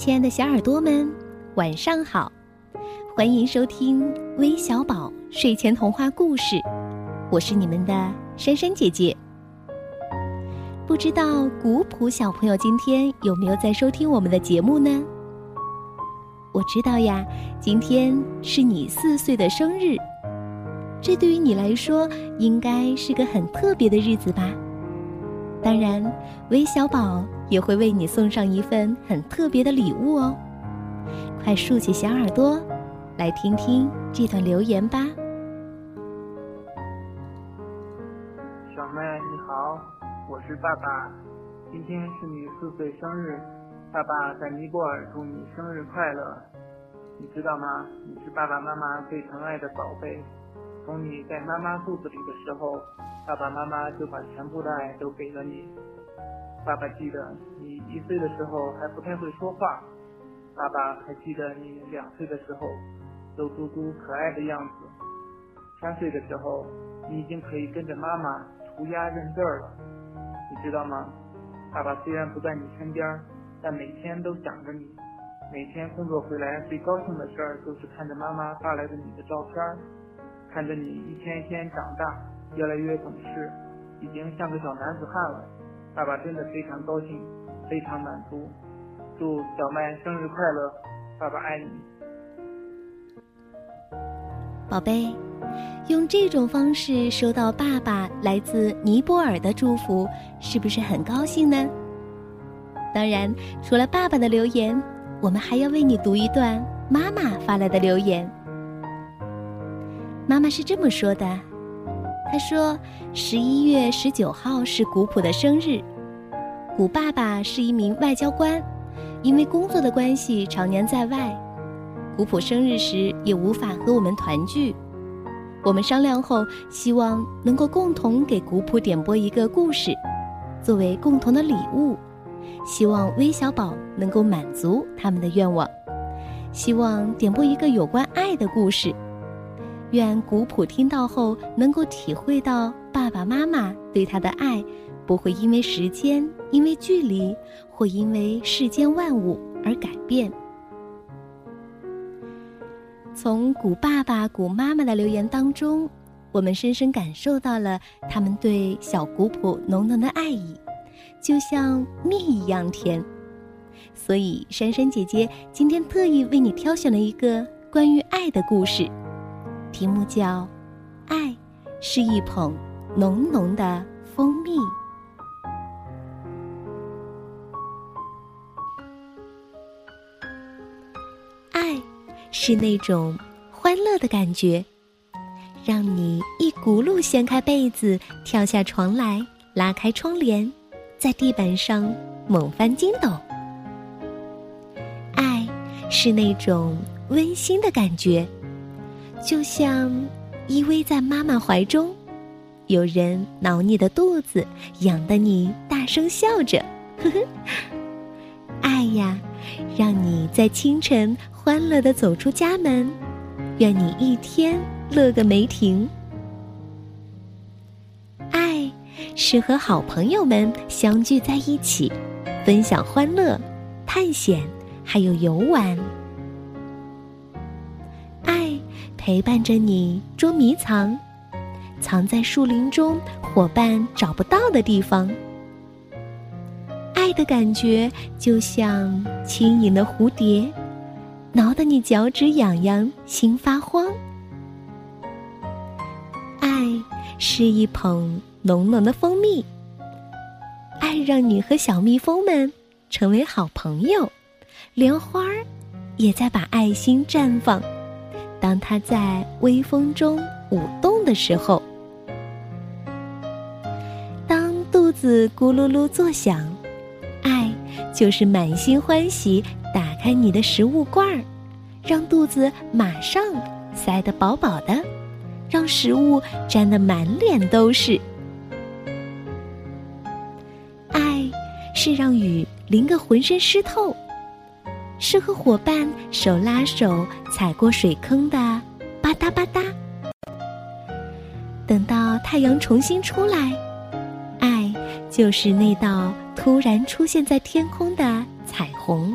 亲爱的小耳朵们，晚上好！欢迎收听微小宝睡前童话故事，我是你们的珊珊姐姐。不知道古朴小朋友今天有没有在收听我们的节目呢？我知道呀，今天是你四岁的生日，这对于你来说应该是个很特别的日子吧？当然，微小宝也会为你送上一份很特别的礼物哦。快竖起小耳朵，来听听这段留言吧。小妹你好，我是爸爸，今天是你四岁生日，爸爸在尼泊尔祝你生日快乐。你知道吗？你是爸爸妈妈最疼爱的宝贝，从你在妈妈肚子里的时候。爸爸妈妈就把全部的爱都给了你。爸爸记得你一岁的时候还不太会说话，爸爸还记得你两岁的时候肉嘟嘟可爱的样子。三岁的时候，你已经可以跟着妈妈涂鸦认字儿了。你知道吗？爸爸虽然不在你身边，但每天都想着你。每天工作回来最高兴的事儿就是看着妈妈发来的你的照片，看着你一天一天长大。越来越懂事，已经像个小男子汉了。爸爸真的非常高兴，非常满足。祝小麦生日快乐，爸爸爱你。宝贝，用这种方式收到爸爸来自尼泊尔的祝福，是不是很高兴呢？当然，除了爸爸的留言，我们还要为你读一段妈妈发来的留言。妈妈是这么说的。他说：“十一月十九号是古朴的生日。古爸爸是一名外交官，因为工作的关系常年在外。古朴生日时也无法和我们团聚。我们商量后，希望能够共同给古朴点播一个故事，作为共同的礼物。希望微小宝能够满足他们的愿望，希望点播一个有关爱的故事。”愿古朴听到后能够体会到爸爸妈妈对他的爱，不会因为时间、因为距离或因为世间万物而改变。从古爸爸、古妈妈的留言当中，我们深深感受到了他们对小古朴浓浓的爱意，就像蜜一样甜。所以，珊珊姐姐今天特意为你挑选了一个关于爱的故事。题目叫“爱是一捧浓浓的蜂蜜”。爱是那种欢乐的感觉，让你一骨碌掀开被子，跳下床来，拉开窗帘，在地板上猛翻筋斗。爱是那种温馨的感觉。就像依偎在妈妈怀中，有人挠你的肚子，痒得你大声笑着。呵呵，爱呀，让你在清晨欢乐的走出家门，愿你一天乐个没停。爱是和好朋友们相聚在一起，分享欢乐、探险，还有游玩。陪伴着你捉迷藏，藏在树林中伙伴找不到的地方。爱的感觉就像轻盈的蝴蝶，挠得你脚趾痒痒，心发慌。爱是一捧浓浓的蜂蜜，爱让你和小蜜蜂们成为好朋友，莲花儿也在把爱心绽放。当它在微风中舞动的时候，当肚子咕噜噜作响，爱就是满心欢喜打开你的食物罐儿，让肚子马上塞得饱饱的，让食物沾得满脸都是。爱是让雨淋个浑身湿透。是和伙伴手拉手踩过水坑的吧嗒吧嗒。等到太阳重新出来，爱就是那道突然出现在天空的彩虹。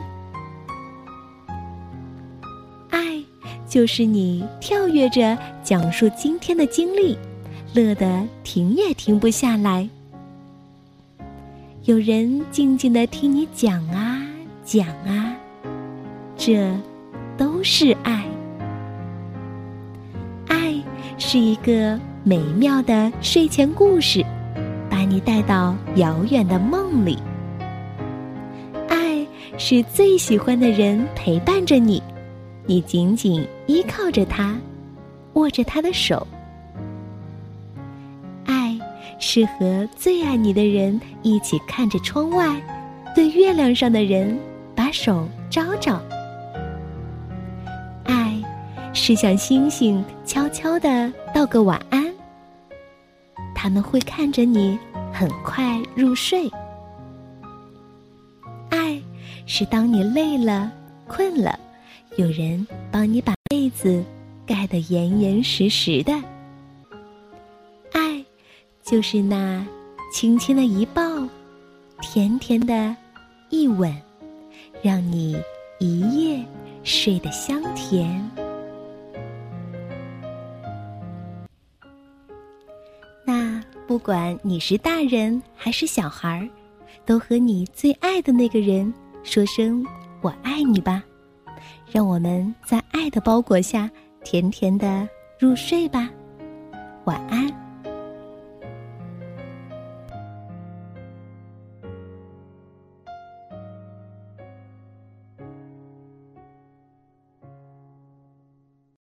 爱就是你跳跃着讲述今天的经历，乐得停也停不下来。有人静静的听你讲啊讲啊，这都是爱。爱是一个美妙的睡前故事，把你带到遥远的梦里。爱是最喜欢的人陪伴着你，你紧紧依靠着他，握着他的手。爱是和最爱你的人一起看着窗外，对月亮上的人把手招招。是向星星悄悄的道个晚安，他们会看着你很快入睡。爱是当你累了、困了，有人帮你把被子盖得严严实实的。爱就是那轻轻的一抱，甜甜的一吻，让你一夜睡得香甜。不管你是大人还是小孩儿，都和你最爱的那个人说声“我爱你”吧，让我们在爱的包裹下甜甜的入睡吧，晚安。